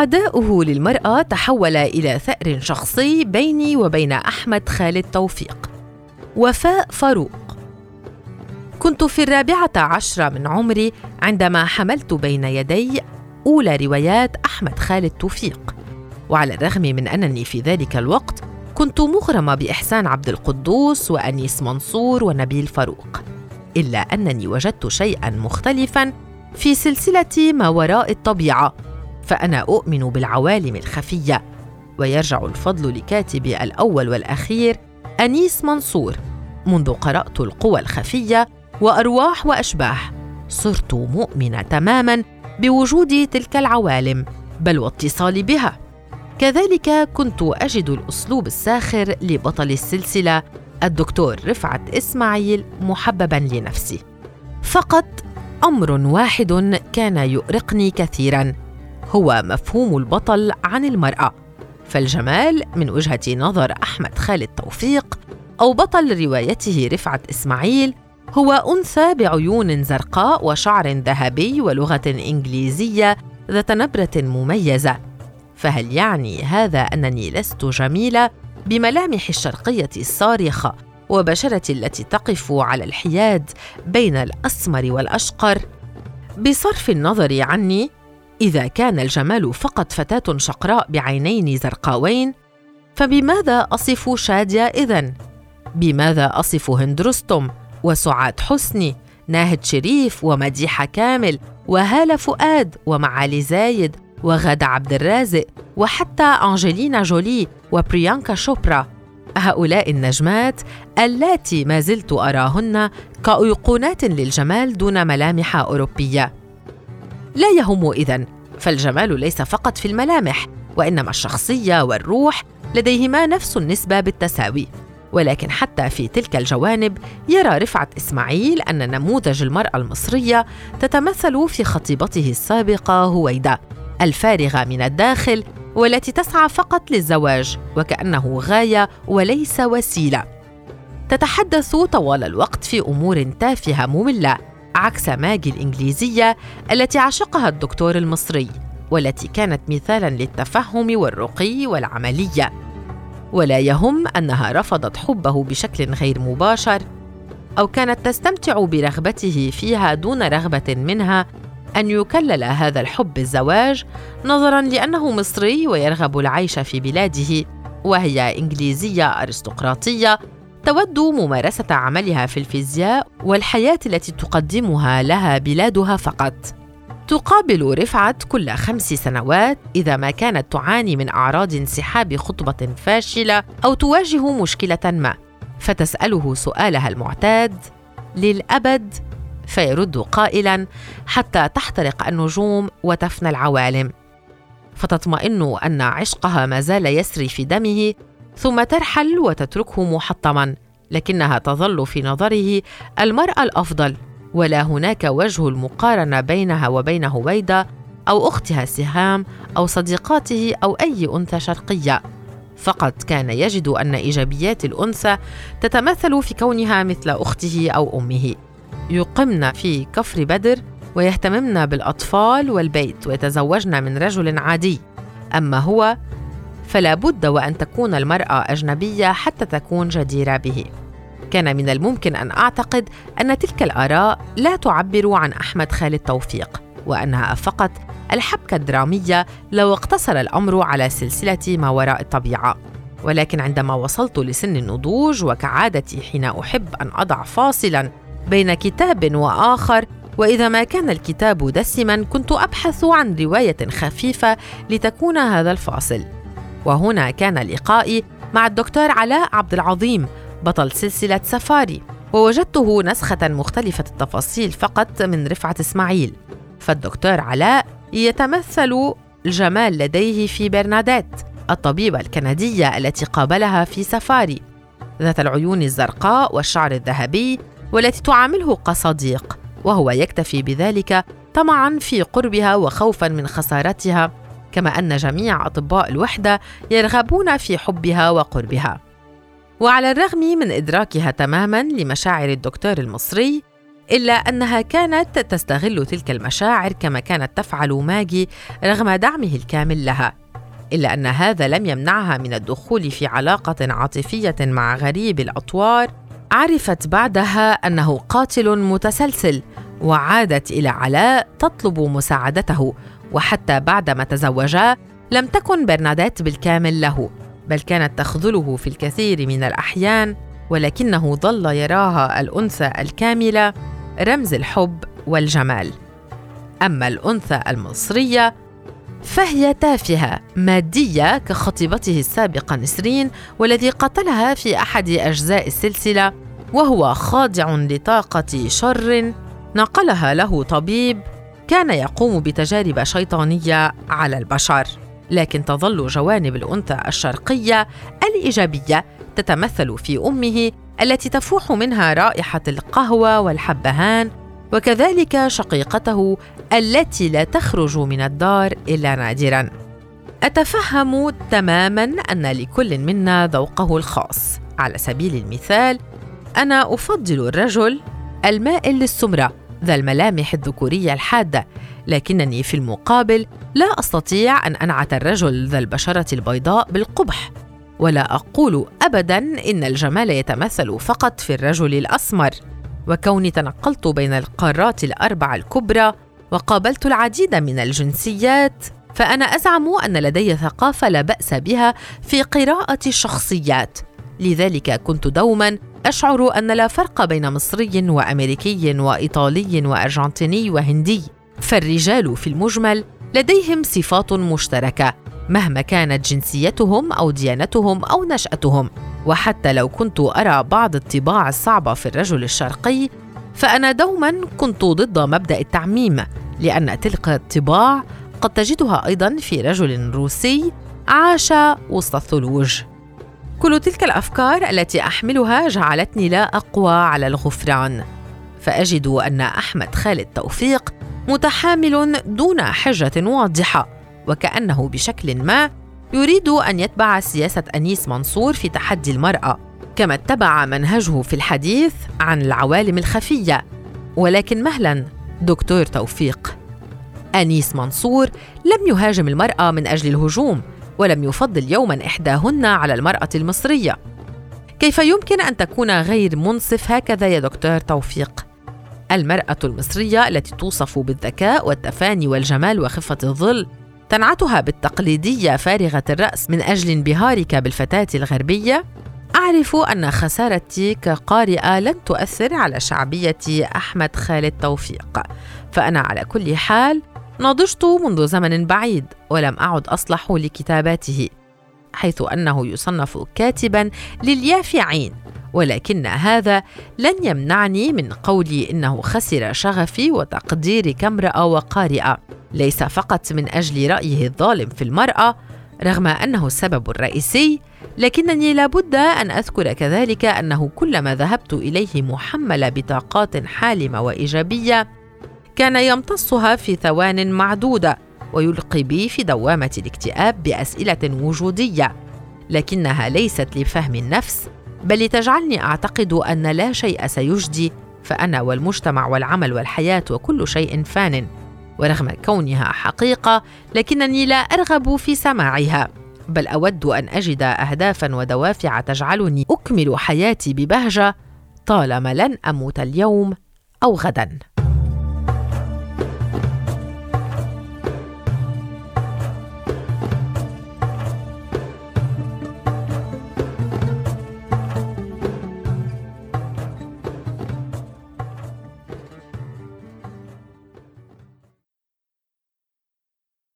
عداؤه للمرأة تحول إلى ثأر شخصي بيني وبين أحمد خالد توفيق. وفاء فاروق. كنت في الرابعة عشرة من عمري عندما حملت بين يدي أولى روايات أحمد خالد توفيق. وعلى الرغم من أنني في ذلك الوقت كنت مغرمة بإحسان عبد القدوس وأنيس منصور ونبيل فاروق. إلا أنني وجدت شيئا مختلفا في سلسلة ما وراء الطبيعة. فأنا أؤمن بالعوالم الخفية. ويرجع الفضل لكاتبي الأول والأخير أنيس منصور منذ قرأت القوى الخفية وأرواح وأشباح صرت مؤمنة تماما بوجود تلك العوالم بل واتصالي بها. كذلك كنت أجد الأسلوب الساخر لبطل السلسلة الدكتور رفعت إسماعيل محببا لنفسي. فقط أمر واحد كان يؤرقني كثيرا هو مفهوم البطل عن المرأة فالجمال من وجهة نظر أحمد خالد توفيق أو بطل روايته رفعت إسماعيل هو أنثى بعيون زرقاء وشعر ذهبي ولغة إنجليزية ذات نبرة مميزة فهل يعني هذا أنني لست جميلة بملامح الشرقية الصارخة وبشرتي التي تقف على الحياد بين الأسمر والأشقر؟ بصرف النظر عني إذا كان الجمال فقط فتاة شقراء بعينين زرقاوين فبماذا أصف شادية إذن؟ بماذا أصف هند رستم وسعاد حسني ناهد شريف ومديحة كامل وهالة فؤاد ومعالي زايد وغادة عبد الرازق وحتى أنجلينا جولي وبريانكا شوبرا هؤلاء النجمات اللاتي ما زلت أراهن كأيقونات للجمال دون ملامح أوروبية لا يهم إذن فالجمال ليس فقط في الملامح وإنما الشخصية والروح لديهما نفس النسبة بالتساوي. ولكن حتى في تلك الجوانب يرى رفعت إسماعيل أن نموذج المرأة المصرية تتمثل في خطيبته السابقة هويده الفارغة من الداخل والتي تسعى فقط للزواج وكأنه غاية وليس وسيلة. تتحدث طوال الوقت في أمور تافهة مملة عكس ماجي الإنجليزية التي عشقها الدكتور المصري والتي كانت مثالا للتفهم والرقي والعملية. ولا يهم أنها رفضت حبه بشكل غير مباشر أو كانت تستمتع برغبته فيها دون رغبة منها أن يكلل هذا الحب الزواج نظرا لأنه مصري ويرغب العيش في بلاده وهي إنجليزية أرستقراطية تود ممارسة عملها في الفيزياء والحياة التي تقدمها لها بلادها فقط. تقابل رفعت كل خمس سنوات إذا ما كانت تعاني من أعراض انسحاب خطبة فاشلة أو تواجه مشكلة ما فتسأله سؤالها المعتاد للأبد فيرد قائلا حتى تحترق النجوم وتفنى العوالم فتطمئن أن عشقها ما زال يسري في دمه ثم ترحل وتتركه محطما لكنها تظل في نظره المرأة الأفضل ولا هناك وجه المقارنة بينها وبين هويدا أو أختها سهام أو صديقاته أو أي أنثى شرقية. فقط كان يجد أن إيجابيات الأنثى تتمثل في كونها مثل أخته أو أمه. يقمن في كفر بدر ويهتممن بالأطفال والبيت ويتزوجن من رجل عادي. أما هو فلا بد وأن تكون المرأة أجنبية حتى تكون جديرة به. كان من الممكن أن أعتقد أن تلك الآراء لا تعبر عن أحمد خالد توفيق وأنها فقط الحبكة الدرامية لو اقتصر الأمر على سلسلة ما وراء الطبيعة. ولكن عندما وصلت لسن النضوج وكعادتي حين أحب أن أضع فاصلا بين كتاب وآخر وإذا ما كان الكتاب دسما كنت أبحث عن رواية خفيفة لتكون هذا الفاصل. وهنا كان لقائي مع الدكتور علاء عبد العظيم بطل سلسلة سفاري ووجدته نسخة مختلفة التفاصيل فقط من رفعة إسماعيل. فالدكتور علاء يتمثل الجمال لديه في برناديت الطبيبة الكندية التي قابلها في سفاري ذات العيون الزرقاء والشعر الذهبي والتي تعامله كصديق وهو يكتفي بذلك طمعا في قربها وخوفا من خسارتها. كما أن جميع أطباء الوحدة يرغبون في حبها وقربها. وعلى الرغم من إدراكها تماما لمشاعر الدكتور المصري إلا أنها كانت تستغل تلك المشاعر كما كانت تفعل ماجي رغم دعمه الكامل لها إلا أن هذا لم يمنعها من الدخول في علاقة عاطفية مع غريب الأطوار عرفت بعدها أنه قاتل متسلسل وعادت إلى علاء تطلب مساعدته وحتى بعدما تزوجا لم تكن برناديت بالكامل له بل كانت تخذله في الكثير من الأحيان ولكنه ظل يراها الأنثى الكاملة رمز الحب والجمال. أما الأنثى المصرية فهي تافهة مادية كخطيبته السابقة نسرين والذي قتلها في أحد أجزاء السلسلة وهو خاضع لطاقة شر نقلها له طبيب كان يقوم بتجارب شيطانية على البشر لكن تظل جوانب الأنثى الشرقية الإيجابية تتمثل في أمه التي تفوح منها رائحة القهوة والحبهان وكذلك شقيقته التي لا تخرج من الدار إلا نادرا. أتفهم تماما أن لكل منا ذوقه الخاص. على سبيل المثال أنا أفضل الرجل المائل للسمرة ذا الملامح الذكورية الحادة. لكنني في المقابل لا أستطيع أن أنعت الرجل ذا البشرة البيضاء بالقبح. ولا أقول ابدا إن الجمال يتمثل فقط في الرجل الأسمر. وكوني تنقلت بين القارات الاربع الكبرى وقابلت العديد من الجنسيات فأنا أزعم أن لدي ثقافة لا بأس بها في قراءة الشخصيات لذلك كنت دوما أشعر أن لا فرق بين مصري وأمريكي وإيطالي وأرجنتيني وهندي. فالرجال في المجمل لديهم صفات مشتركة مهما كانت جنسيتهم أو ديانتهم أو نشأتهم. وحتى لو كنت أرى بعض الطباع الصعبه في الرجل الشرقي فأنا دوما كنت ضد مبدأ التعميم لأن تلك الطباع قد تجدها أيضا في رجل روسي عاش وسط الثلوج. كل تلك الأفكار التي أحملها جعلتني لا أقوى على الغفران. فأجد أن أحمد خالد توفيق متحامل دون حجة واضحة وكأنه بشكل ما يريد أن يتبع سياسة أنيس منصور في تحدي المرأة كما اتبع منهجه في الحديث عن العوالم الخفية. ولكن مهلا دكتور توفيق. أنيس منصور لم يهاجم المرأة من أجل الهجوم ولم يفضل يوما إحداهن على المرأة المصرية. كيف يمكن أن تكون غير منصف هكذا يا دكتور توفيق؟ المرأة المصرية التي توصف بالذكاء والتفاني والجمال وخفة الظل تنعتها بالتقليدية فارغة الرأس من أجل انبهارك بالفتاة الغربية. أعرف أن خسارتي كقارئه لن تؤثر على شعبية أحمد خالد توفيق. فأنا على كل حال نضجت منذ زمن بعيد ولم أعد أصلح لكتاباته حيث أنه يصنف كاتبا لليافعين ولكن هذا لن يمنعني من قولي إنه خسر شغفي وتقديري كامرأة وقارئة ليس فقط من أجل رأيه الظالم في المرأة رغم أنه السبب الرئيسي لكنني لابد أن أذكر كذلك أنه كلما ذهبت إليه محمله بطاقات حالمة وإيجابية كان يمتصها في ثوان معدوده ويلقي بي في دوامة الاكتئاب بأسئلة وجودية. لكنها ليست لفهم النفس بل لتجعلني أعتقد أن لا شيء سيجدي فأنا والمجتمع والعمل والحياة وكل شيء فان. ورغم كونها حقيقة لكنني لا أرغب في سماعها بل أود أن أجد اهدافا ودوافع تجعلني أكمل حياتي ببهجة طالما لن أموت اليوم أو غدا.